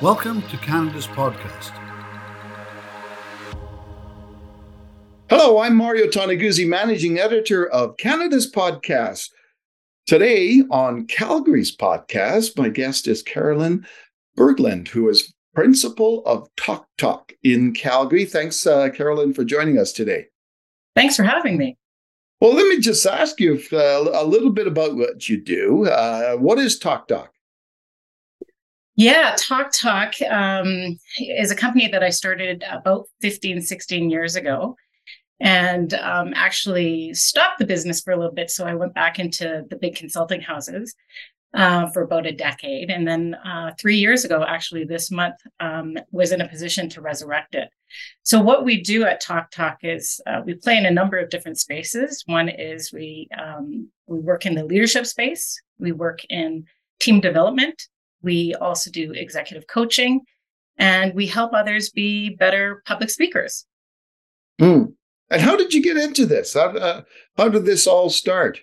Welcome to Canada's podcast. Hello, I'm Mario Toneguzzi, managing editor of Canada's podcast. Today on Calgary's podcast, my guest is Caroline Berglund, who is principal of Talk Talk in Calgary. Thanks, uh, Caroline, for joining us today. Thanks for having me. Well, let me just ask you uh, a little bit about what you do. Uh, what is Talk Talk? Yeah, Talk Talk um, is a company that I started about 15, 16 years ago and um, actually stopped the business for a little bit. So I went back into the big consulting houses uh, for about a decade. And then uh, three years ago, actually, this month, um, was in a position to resurrect it. So, what we do at Talk Talk is uh, we play in a number of different spaces. One is we um, we work in the leadership space, we work in team development, we also do executive coaching, and we help others be better public speakers. Mm. And how did you get into this? How, uh, how did this all start?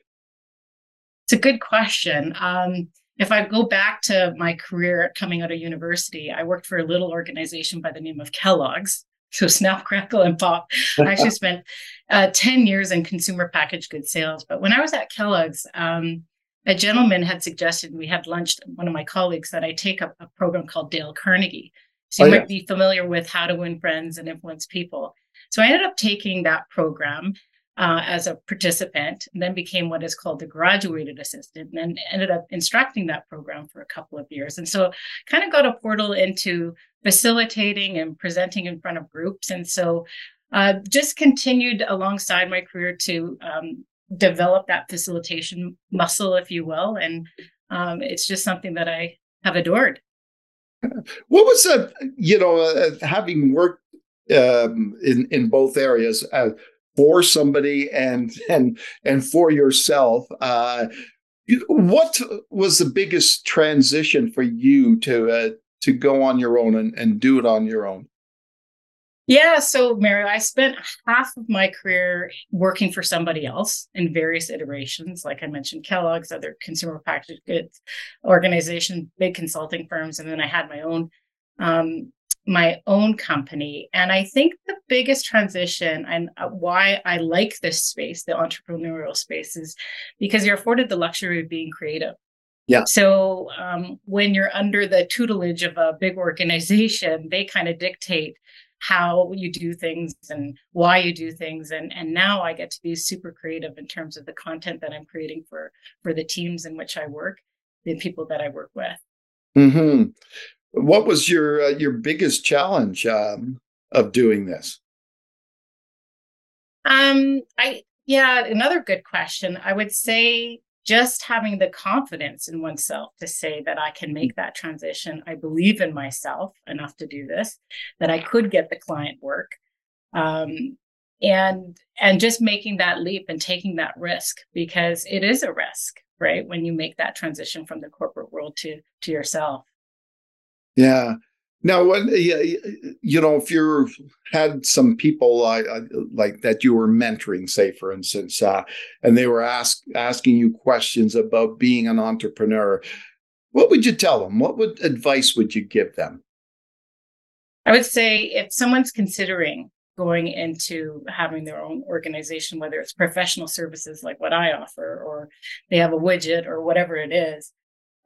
It's a good question. Um, if I go back to my career coming out of university, I worked for a little organization by the name of Kellogg's. So Snap, Crackle, and Pop. I actually spent uh, 10 years in consumer packaged goods sales. But when I was at Kellogg's, um, a gentleman had suggested we had lunch, one of my colleagues, that I take up a program called Dale Carnegie. So you oh, might yeah. be familiar with How to Win Friends and Influence People. So I ended up taking that program uh, as a participant, and then became what is called the graduated assistant, and then ended up instructing that program for a couple of years. And so, kind of got a portal into facilitating and presenting in front of groups. And so, uh, just continued alongside my career to um, develop that facilitation muscle, if you will. And um, it's just something that I have adored. What was that? You know, uh, having worked um, in in both areas. Uh, for somebody and and and for yourself. Uh, what was the biggest transition for you to uh, to go on your own and, and do it on your own? Yeah, so Mario, I spent half of my career working for somebody else in various iterations. Like I mentioned, Kellogg's, other consumer packaged goods organizations, big consulting firms, and then I had my own um, my own company. And I think the biggest transition and uh, why I like this space, the entrepreneurial space, is because you're afforded the luxury of being creative. Yeah. So um, when you're under the tutelage of a big organization, they kind of dictate how you do things and why you do things and and now i get to be super creative in terms of the content that i'm creating for for the teams in which i work the people that i work with mm-hmm. what was your uh, your biggest challenge um, of doing this? Um, I yeah, another good question. I would say just having the confidence in oneself to say that I can make that transition. I believe in myself enough to do this, that I could get the client work. Um, and and just making that leap and taking that risk because it is a risk right when you make that transition from the corporate world to to yourself yeah. Now, when you know, if you had some people uh, like that you were mentoring, say for instance, uh, and they were ask, asking you questions about being an entrepreneur, what would you tell them? What would advice would you give them? I would say if someone's considering going into having their own organization, whether it's professional services like what I offer, or they have a widget or whatever it is,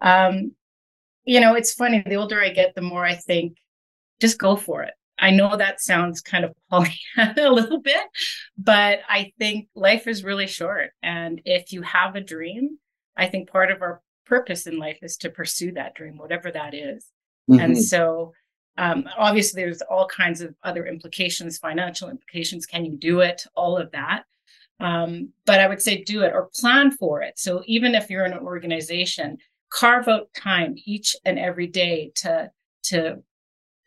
um, you know, it's funny. The older I get, the more I think, just go for it. I know that sounds kind of Pollyanna a little bit, but I think life is really short. And if you have a dream, I think part of our purpose in life is to pursue that dream, whatever that is. Mm-hmm. And so, um, obviously, there's all kinds of other implications, financial implications. Can you do it? All of that. Um, but I would say do it or plan for it. So even if you're in an organization, carve out time each and every day to to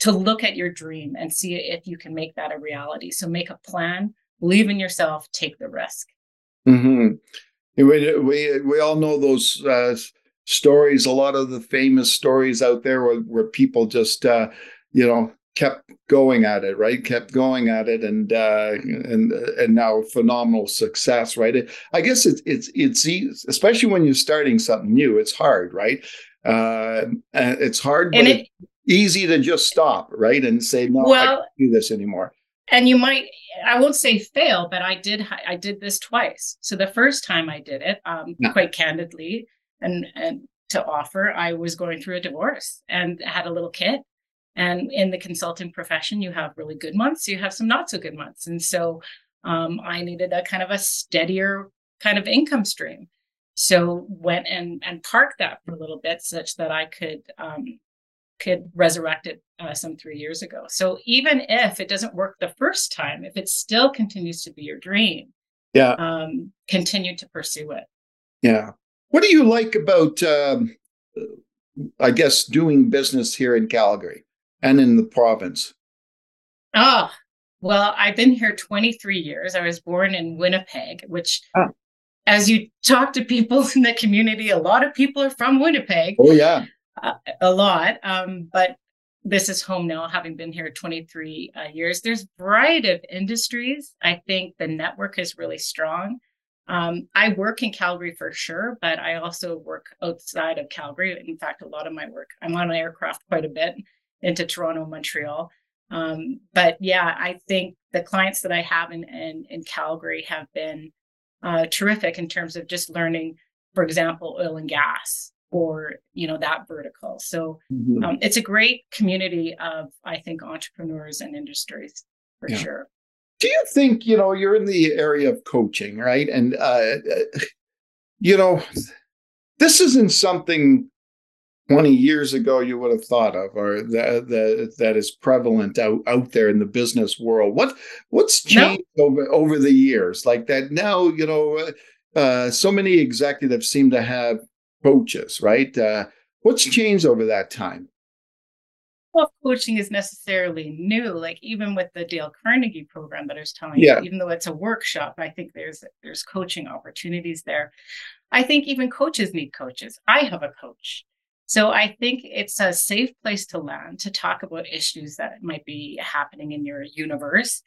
to look at your dream and see if you can make that a reality. So make a plan believe in yourself take the risk. Mm-hmm. we, we, we all know those uh, stories. A lot of the famous stories out there where, where people just uh, you know kept going at it, right? Kept going at it, and uh, and and now phenomenal success, right? I guess it's it's it's especially when you're starting something new. It's hard, right? Uh, it's hard, and it, easy to just stop, right, and say no, well, I can't do this anymore. And you might, I won't say fail, but I did, I did this twice. So the first time I did it, um, quite candidly, and and to offer, I was going through a divorce and had a little kid. And in the consulting profession, you have really good months, you have some not so good months, and so um, I needed a kind of a steadier kind of income stream. So went and and parked that for a little bit, such that I could um, could resurrect it uh, some three years ago. So even if it doesn't work the first time, if it still continues to be your dream, yeah, um, continue to pursue it. Yeah. What do you like about, um, I guess, doing business here in Calgary and in the province? Oh, well, I've been here 23 years. I was born in Winnipeg, which, oh. as you talk to people in the community, a lot of people are from Winnipeg. Oh, yeah. Uh, a lot. Um, but this is home now, having been here 23 uh, years. There's a variety of industries. I think the network is really strong. Um, I work in Calgary for sure, but I also work outside of Calgary. In fact, a lot of my work, I'm on an aircraft quite a bit into Toronto, Montreal. Um, but yeah, I think the clients that I have in, in, in Calgary have been uh, terrific in terms of just learning, for example, oil and gas or you know that vertical. So mm-hmm. um, it's a great community of I think entrepreneurs and industries for yeah. sure. Do you think you know you're in the area of coaching, right? And uh, you know this isn't something 20 years ago you would have thought of or that that, that is prevalent out, out there in the business world what what's changed no. over over the years like that now you know uh, so many executives seem to have coaches, right? Uh, what's changed over that time? Well, coaching is necessarily new. Like even with the Dale Carnegie program that I was telling yeah. you, even though it's a workshop, I think there's there's coaching opportunities there. I think even coaches need coaches. I have a coach. So I think it's a safe place to land to talk about issues that might be happening in your universe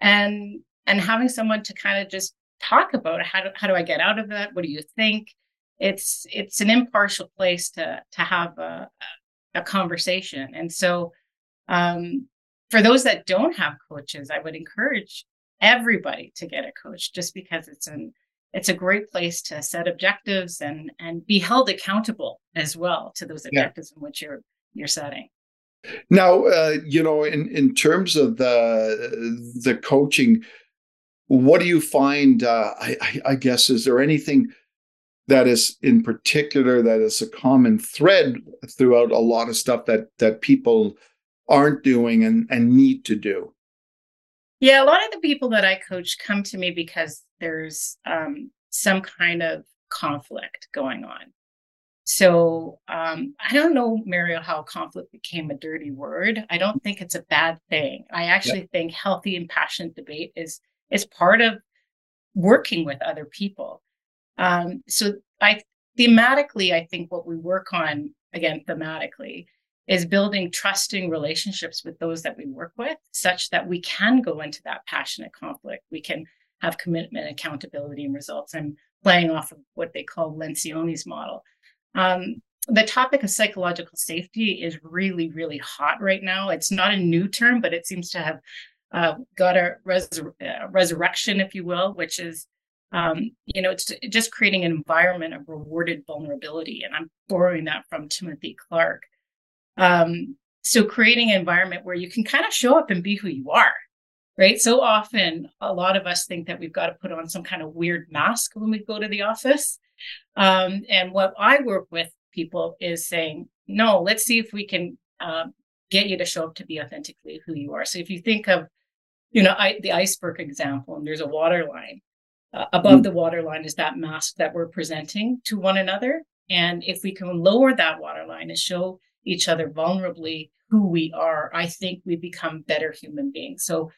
and and having someone to kind of just talk about how do, how do I get out of that? What do you think? it's it's an impartial place to to have a, a conversation and so um, for those that don't have coaches i would encourage everybody to get a coach just because it's an it's a great place to set objectives and and be held accountable as well to those objectives yeah. in which you're you're setting now uh, you know in in terms of the the coaching what do you find uh, I, I, I guess is there anything that is in particular that is a common thread throughout a lot of stuff that that people aren't doing and and need to do yeah a lot of the people that i coach come to me because there's um, some kind of conflict going on. So um, i don't know mario how conflict became a dirty word. I don't think it's a bad thing. I actually think healthy and passionate debate is is part of working with other people. Um, so I thematically, I think what we work on again thematically is building trusting relationships with those that we work with, such that we can go into that passionate conflict. We can have commitment, accountability, and results. I'm playing off of what they call Lencioni's model. Um, the topic of psychological safety is really, really hot right now. It's not a new term, but it seems to have uh, got a res- uh, resurrection, if you will, which is um, you know, it's just creating an environment of rewarded vulnerability. And I'm borrowing that from Timothy Clark. Um, so creating an environment where you can kind of show up and be who you are, right? So often, a lot of us think that we've got to put on some kind of weird mask when we go to the office. Um, and what I work with people is saying, no, let's see if we can uh, get you to show up to be authentically who you are. So if you think of, you know, I, the iceberg example, and there's a water line, uh, above mm. the waterline is that mask that we're presenting to one another. And if we can lower that waterline and show each other vulnerably who we are, I think we become better human beings. So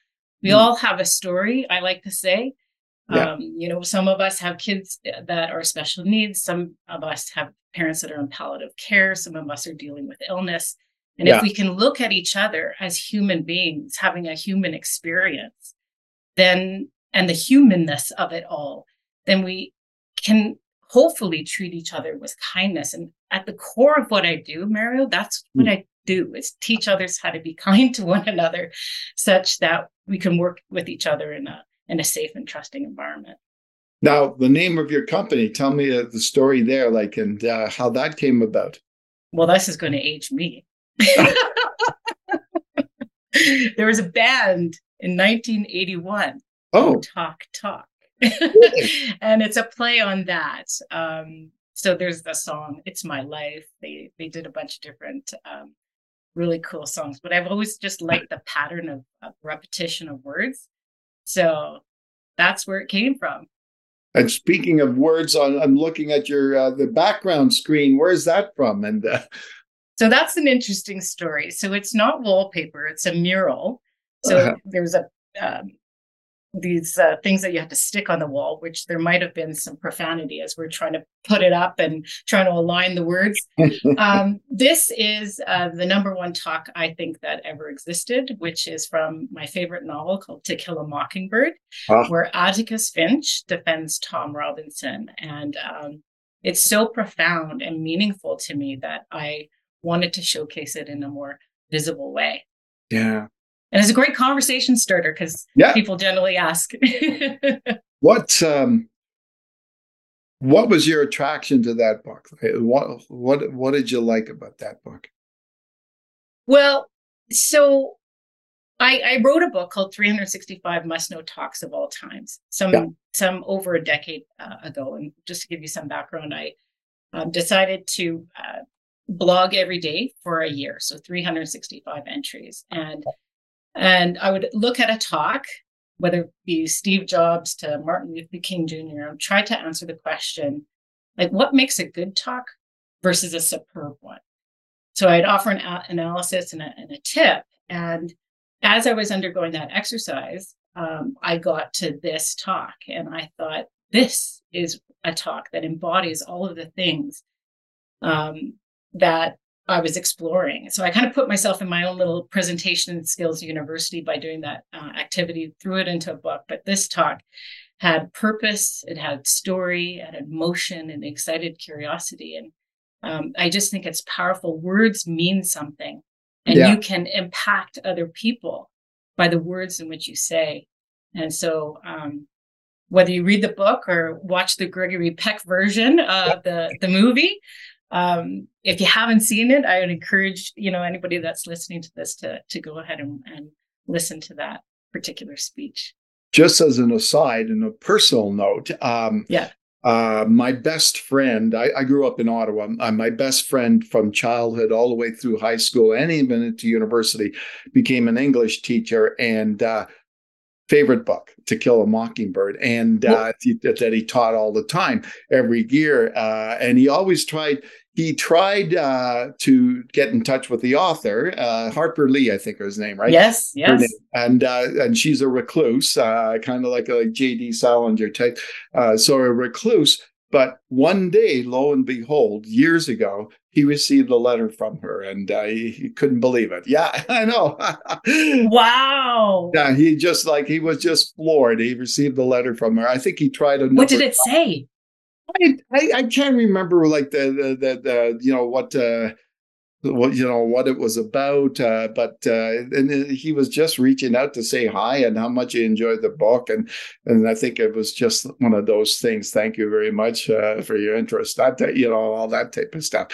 we mm. all have a story, I like to say. Yeah. Um, you know, some of us have kids that are special needs. Some of us have parents that are in palliative care. Some of us are dealing with illness. And yeah. if we can look at each other as human beings having a human experience, then and the humanness of it all, then we can hopefully treat each other with kindness. And at the core of what I do, Mario, that's what mm. I do is teach others how to be kind to one another such that we can work with each other in a in a safe and trusting environment. Now the name of your company tell me uh, the story there like and uh, how that came about. Well this is going to age me. There was a band in 1981 oh. talk talk and it's a play on that um, so there's the song it's my life. They they did a bunch of different um, really cool songs but i've always just liked the pattern of, of repetition of words. So that's where it came from. And speaking of words on i'm looking at your uh, the background screen. Where's that from? And uh... so that's an interesting story. So it's not wallpaper it's a mural. So uh-huh. there's a um, these uh, things that you have to stick on the wall, which there might have been some profanity as we're trying to put it up and trying to align the words. um, this is uh, the number one talk I think that ever existed, which is from my favorite novel called To Kill a Mockingbird, ah. where Atticus Finch defends Tom Robinson. And um, it's so profound and meaningful to me that I wanted to showcase it in a more visible way. Yeah and it's a great conversation starter because yeah. people generally ask. what um, what was your attraction to that book? What what what did you like about that book? Well, so I, I wrote a book called 365 Must Know Talks of All Times, some yeah. some over a decade uh, ago. And just to give you some background, I um, decided to uh, blog every day for a year, so 365 entries, and and I would look at a talk, whether it be Steve Jobs to Martin Luther King Jr., and try to answer the question like, what makes a good talk versus a superb one? So I'd offer an analysis and a, and a, tip. And as I was undergoing that exercise, um, I got to this talk and I thought, this is a talk that embodies all of the things um, that I was exploring. So I kind of put myself in my own little presentation skills university by doing that uh, activity, threw it into a book. But this talk had purpose, it had story, it had emotion and excited curiosity. And um, I just think it's powerful. Words mean something, and yeah. you can impact other people by the words in which you say. And so, um, whether you read the book or watch the Gregory Peck version of the, the movie, um, if you haven't seen it, I would encourage you know anybody that's listening to this to to go ahead and, and listen to that particular speech. Just as an aside, and a personal note, um, yeah. Uh, my best friend, I, I, grew up in Ottawa. Uh, my best friend from childhood all the way through high school and even into university became an English teacher. And uh, favorite book, To Kill a Mockingbird, and uh, that he taught all the time, every year. Uh, and he always tried, he tried uh, to get in touch with the author, uh, Harper Lee, I think her name, right? Yes, yes. And uh, and she's a recluse, uh, kind of like a like J.D. Salinger type. Uh, so a recluse. But one day, lo and behold, years ago, he received a letter from her, and uh, he, he, couldn't believe it. Yeah, I know. wow. Yeah, he just like he was just floored. He received a letter from her. I think he tried a. What did it say? I, I, I can't remember like the the the, the you know what uh what you know what it was about uh, but uh, and he was just reaching out to say hi and how much he enjoyed the book and and I think it was just one of those things thank you very much uh, for your interest that you know all that type of stuff.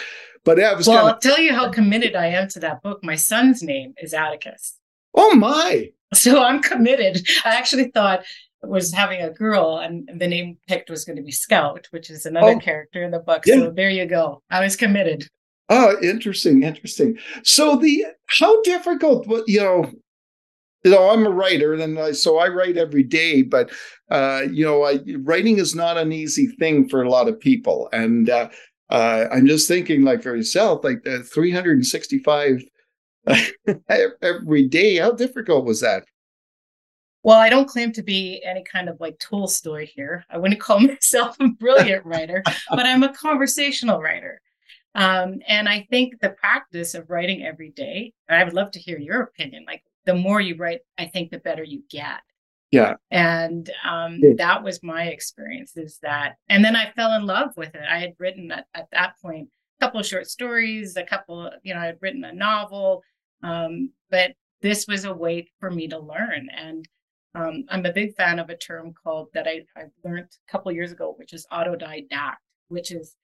But yeah, well kinda... I'll tell you how committed I am to that book. My son's name is Atticus. Oh my! So I'm committed. I actually thought was having a girl and the name picked was going to be Scout, which is another oh, character in the book. Yeah. So there you go. I was committed. Oh, interesting, interesting. So the how difficult, you know, you know, I'm a writer, and I, so I write every day. But uh, you know, I, writing is not an easy thing for a lot of people, and uh, uh, I'm just thinking, like for yourself, like the 365 every day. How difficult was that? Well, I don't claim to be any kind of like Tolstoy here. I wouldn't call myself a brilliant writer, but I'm a conversational writer. Um, and I think the practice of writing every day, I would love to hear your opinion. Like the more you write, I think the better you get. Yeah. And um, yeah. that was my experience is that, and then I fell in love with it. I had written at, at that point a couple of short stories, a couple, you know, I had written a novel, um, but this was a way for me to learn. And um, I'm a big fan of a term called that I, I learned a couple years ago, which is autodidact, which is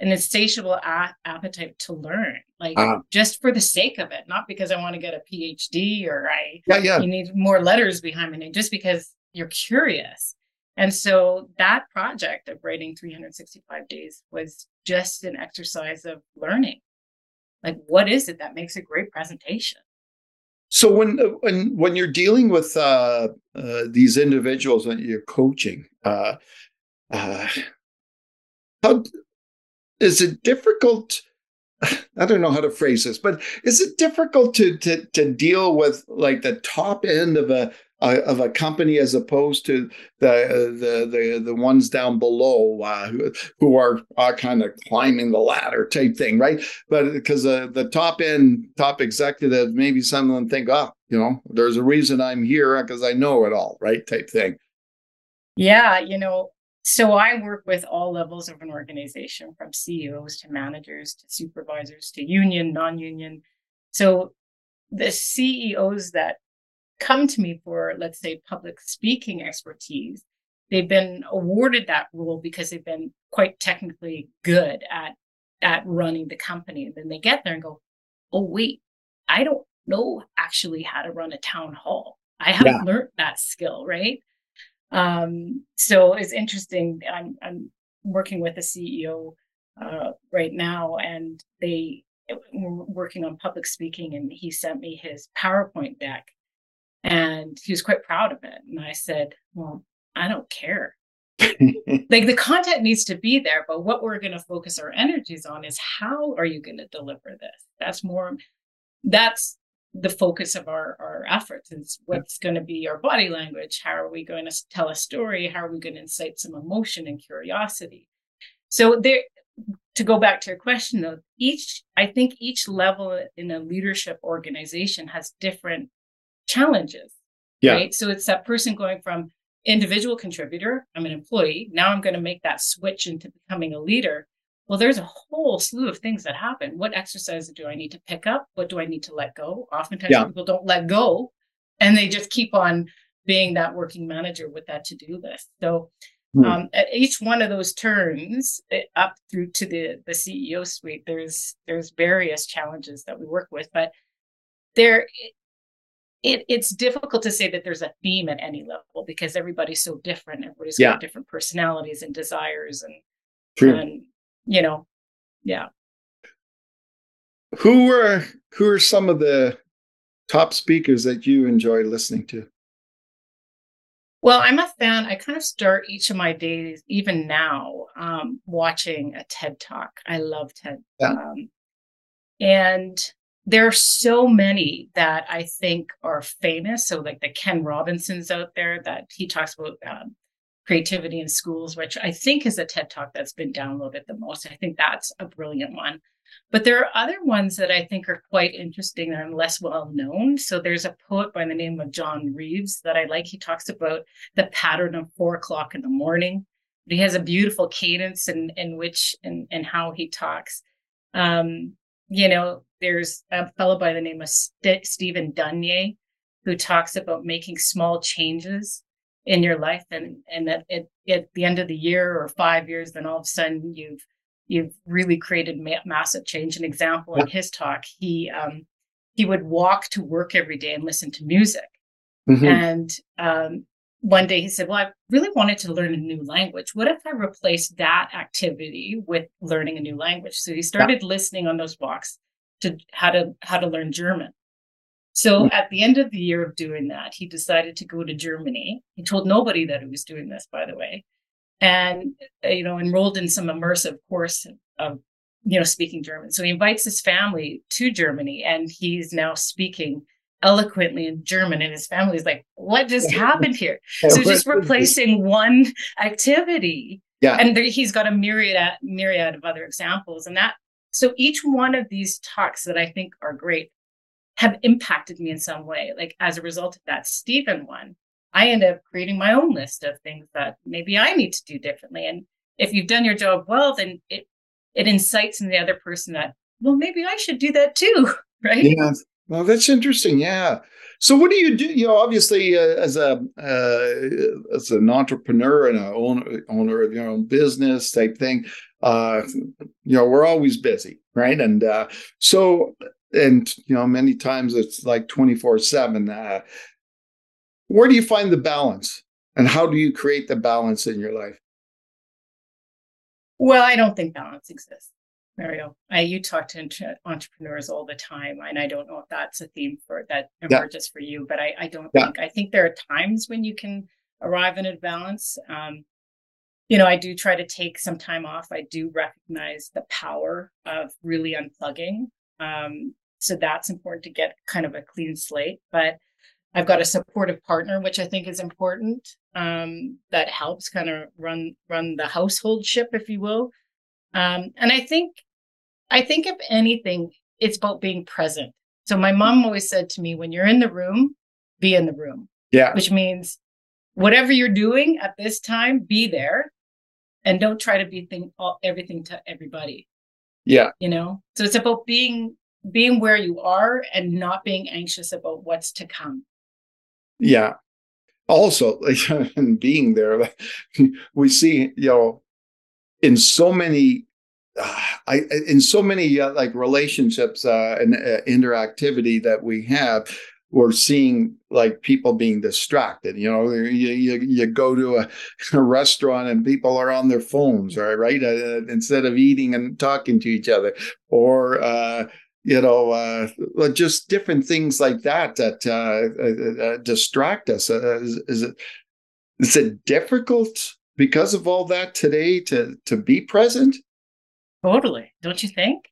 an insatiable a- appetite to learn, like uh, just for the sake of it, not because I want to get a PhD or I yeah, yeah. you need more letters behind my name, just because you're curious. And so that project of writing 365 days was just an exercise of learning. Like, what is it that makes a great presentation? So when when when you're dealing with uh, uh, these individuals that you're coaching, uh, uh how is it difficult? I don't know how to phrase this, but is it difficult to to to deal with like the top end of a uh, of a company as opposed to the the the, the ones down below uh, who, who are uh, kind of climbing the ladder type thing, right? But because uh, the top end top executive, maybe some of them think, oh, you know, there's a reason I'm here because I know it all, right? Type thing. Yeah, you know, so I work with all levels of an organization, from CEOs to managers to supervisors to union, non-union. So the CEOs that come to me for, let's say, public speaking expertise, they've been awarded that role because they've been quite technically good at at running the company. And then they get there and go, "Oh wait, I don't know actually how to run a town hall. I haven't yeah. learned that skill, right?" Um, so it's interesting. I'm I'm working with a CEO uh, right now, and they we're working on public speaking, and he sent me his PowerPoint deck and he was quite proud of it. And I said, Well, I don't care. like the content needs to be there, but what we're going to focus our energies on is how are you going to deliver this? That's more, that's the focus of our, our efforts is what's going to be our body language. How are we going to tell a story? How are we going to incite some emotion and curiosity? So there, to go back to your question though, each, I think each level in a leadership organization has different challenges. Yeah. Right. So it's that person going from individual contributor, I'm an employee. Now I'm going to make that switch into becoming a leader. Well, there's a whole slew of things that happen. What exercises do I need to pick up? What do I need to let go? Oftentimes yeah. people don't let go and they just keep on being that working manager with that to-do list. So hmm. um, at each one of those turns eh, up through to the the CEO suite, there's there's various challenges that we work with, but there it, it's difficult to say that there's a theme at any level because everybody's so different. Everybody's yeah. got different personalities and desires and, True. and you know, yeah. Who are who are some of the top speakers that you enjoy listening to? Well, I'm a fan. I kind of start each of my days, even now, um, watching a TED talk. I love TED. Yeah. Um, and there are so many that I think are famous. So, like the Ken Robinson's out there that he talks about um, creativity in schools, which I think is a TED talk that's been downloaded the most. I think that's a brilliant one. But there are other ones that I think are quite interesting and less well known. So there's a poet by the name of John Reeves that I like. He talks about the pattern of four o'clock in the morning. But He has a beautiful cadence in in which and and how he talks. Um, you know, there's a fellow by the name of St- Stephen Duneier who talks about making small changes in your life and and that at, at the end of the year or five years then all of a sudden you've you've really created ma- massive change. An example in his talk he um he would walk to work every day and listen to music. Mm-hmm. and um one day he said well i really wanted to learn a new language. What if i replaced that activity with learning a new language? So he started yeah. listening on those walks to how to how to learn German. So hmm. at the end of the year of doing that, he decided to go to Germany. He told nobody that he was doing this, by the way, and uh, you know enrolled in some immersive course of you know speaking German. So he invites his family to Germany, and he's now speaking eloquently in German. And his family is like, "What just happened here?" So just replacing one activity. Yeah. And there, he's got a myriad myriad of other examples, and that so each one of these talks that I think are great have impacted me in some way. Like as a result of that Stephen one, I end up creating my own list of things that maybe I need to do differently. And if you've done your job well, then it it incites in the other person that well maybe i should do that too right? Yeah. Well that's interesting. Yeah. So what do you do? You know obviously uh, as a uh, as an entrepreneur and a owner, owner of your own business type thing uh you know we're always busy right and uh so and you know many times it's like 24 7 uh where do you find the balance and how do you create the balance in your life well, I don't think balance exists, Mario. I, you talk to entrepreneurs all the time, and I don't know if that's a theme for that emerges yeah. for you, but I, I don't yeah. think. I think there are times when you can arrive in a balance. Um, you know, I do try to take some time off. I do recognize the power of really unplugging. Um, so that's important to get kind of a clean slate. But I've got a supportive partner, which I think is important. Um, that helps kind of run run the household ship, if you will. Um, and I think, I think if anything, it's about being present. So my mom always said to me, when you're in the room, be in the room. Yeah. Which means whatever you're doing at this time, be there, and don't try to be thing, all, everything to everybody. Yeah. You know, so it's about being being where you are and not being anxious about what's to come yeah also and being there we see you know in so many uh, I, in so many uh, like relationships uh, and uh, interactivity that we have, we're seeing like people being distracted. You know, you you, you go to a, a, restaurant and people are on their phones, right? Right, uh, instead of eating and talking to each other, or uh, you know, uh, just different things like that that uh, uh, uh distract us. Uh, is, is, it is it difficult because of all that today to to be present? Totally, don't you think?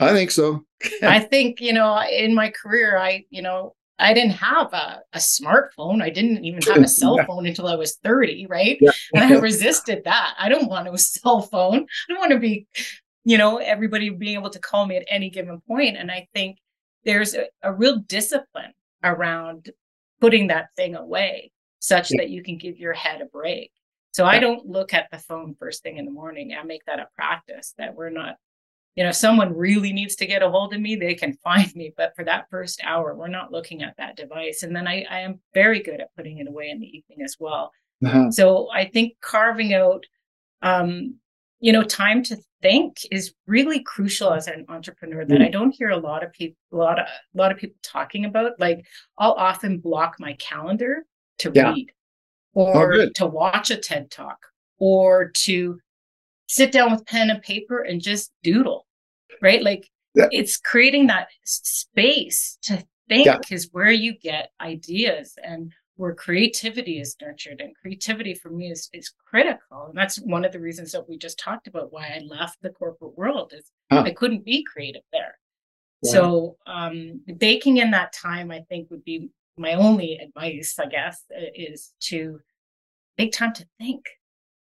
I think so. I think you know, in my career, I you know, I didn't have a, a smartphone. I didn't even have a cell phone until I was 30, right? Yeah. And I resisted that. I don't want a cell phone. I don't want to be you know, everybody being able to call me at any given point. And I think there's a, a real discipline around putting that thing away such yeah. that you can give your head a break. So. I don't look at the phone first thing in the morning. I make that a practice that we're not, you know, someone really needs to get a hold of me, they can find me. But for that first hour, we're not looking at that device. And then I, I am very good at putting it away in the evening as well. Uh-huh. So I think carving out um, you know, time to think is really crucial as an entrepreneur that mm. I don't hear a lot of people, a lot of, a lot of people talking about. Like I'll often block my calendar to yeah. read oh, or oh, to watch a TED talk or to sit down with pen and paper and just doodle, right? Like yeah. it's creating that space to think yeah. is where you get ideas and where creativity is nurtured and creativity for me is is critical and that's one of the reasons that we just talked about why i left the corporate world is huh. i couldn't be creative there so um baking in that time i think would be my only advice i guess is to take time to think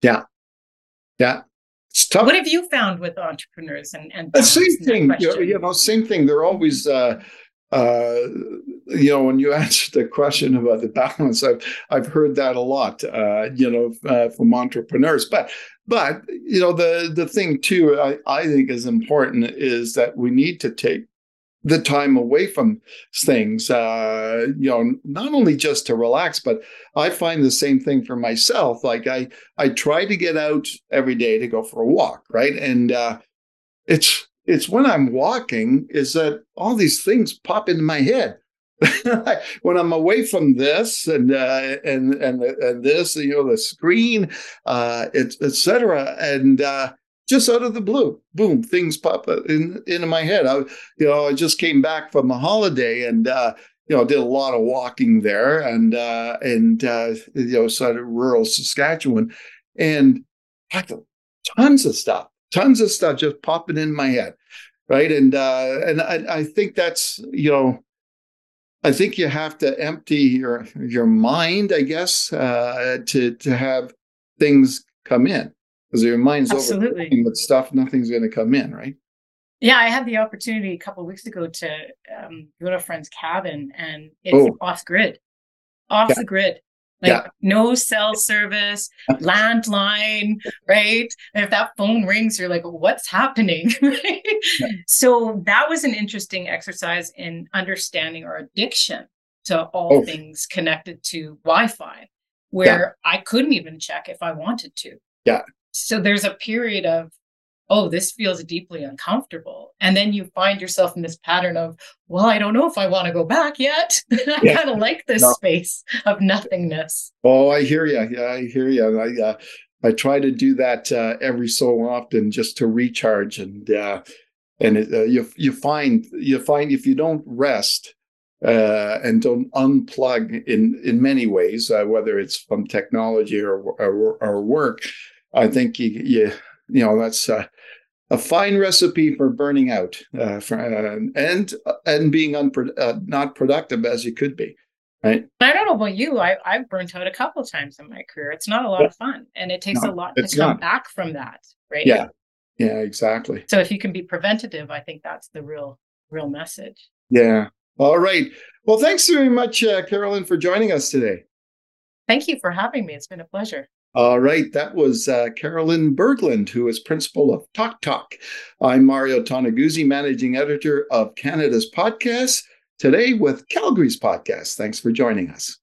yeah yeah What have you found with entrepreneurs and and the same thing? You know, same thing. They're always uh, uh, you know, when you answered the question about the balance, I've I've heard that a lot, uh, you know, uh, from entrepreneurs. But but you know, the the thing too, I, I think is important is that we need to take the time away from things, uh, you know, not only just to relax, but I find the same thing for myself. Like I I try to get out every day to go for a walk, right, and uh, it's it's when I'm walking is that all these things pop into my head. when I'm away from this and uh, and and and this, you know, the screen, uh, etc., and uh, just out of the blue, boom, things pop in, into my head. I, you know, I just came back from a holiday and uh, you know did a lot of walking there and uh, and uh, you know, sort of rural Saskatchewan, and tons of stuff tons of stuff just popping in my head right? And uh and I, I think that's you know i think you have to empty your your mind i guess uh to to have things come in because your mind's Absolutely. with stuff nothing's going to come in right yeah i had the opportunity a couple of weeks ago to um, go to a friend's cabin and it's oh. off grid off yeah. the grid Like Yeah. no cell service, landline, right? And if that phone rings, you're like, what's happening? Right? So that was an interesting exercise in understanding our addiction to all Oh. things connected to Wi-Fi, where I couldn't even check if I wanted to. Yeah. So there's a period of, oh, this feels deeply uncomfortable. And then you find yourself in this pattern of, well, I don't know if I want to go back yet. I Yeah. kind of like this No. space of nothingness. Oh, I hear you. Yeah, I hear you. I uh, I try to do that uh, every so often just to recharge, and uh, and it, uh, you you find you find if you don't rest uh, and don't unplug in in many ways, uh, whether it's from technology or or, or work, I think you you, you know that's. Uh, a fine recipe for burning out uh, for, uh, and and being unpro- uh, not productive as you could be, right? I don't know about you. I, I've burnt out a couple of times in my career. It's not a lot Yeah. of fun. And it takes No, a lot to come not. back from that. Right. Yeah. Yeah, exactly. So if you can be preventative, I think that's the real, real message. Yeah. All right. Well, thanks very much, uh, Caroline, for joining us today. Thank you for having me. It's been a pleasure. All right. That was uh, Caroline Berglund, who is principal of Talk Talk. I'm Mario Toneguzzi, managing editor of Canada's podcast, today with Calgary's podcast. Thanks for joining us.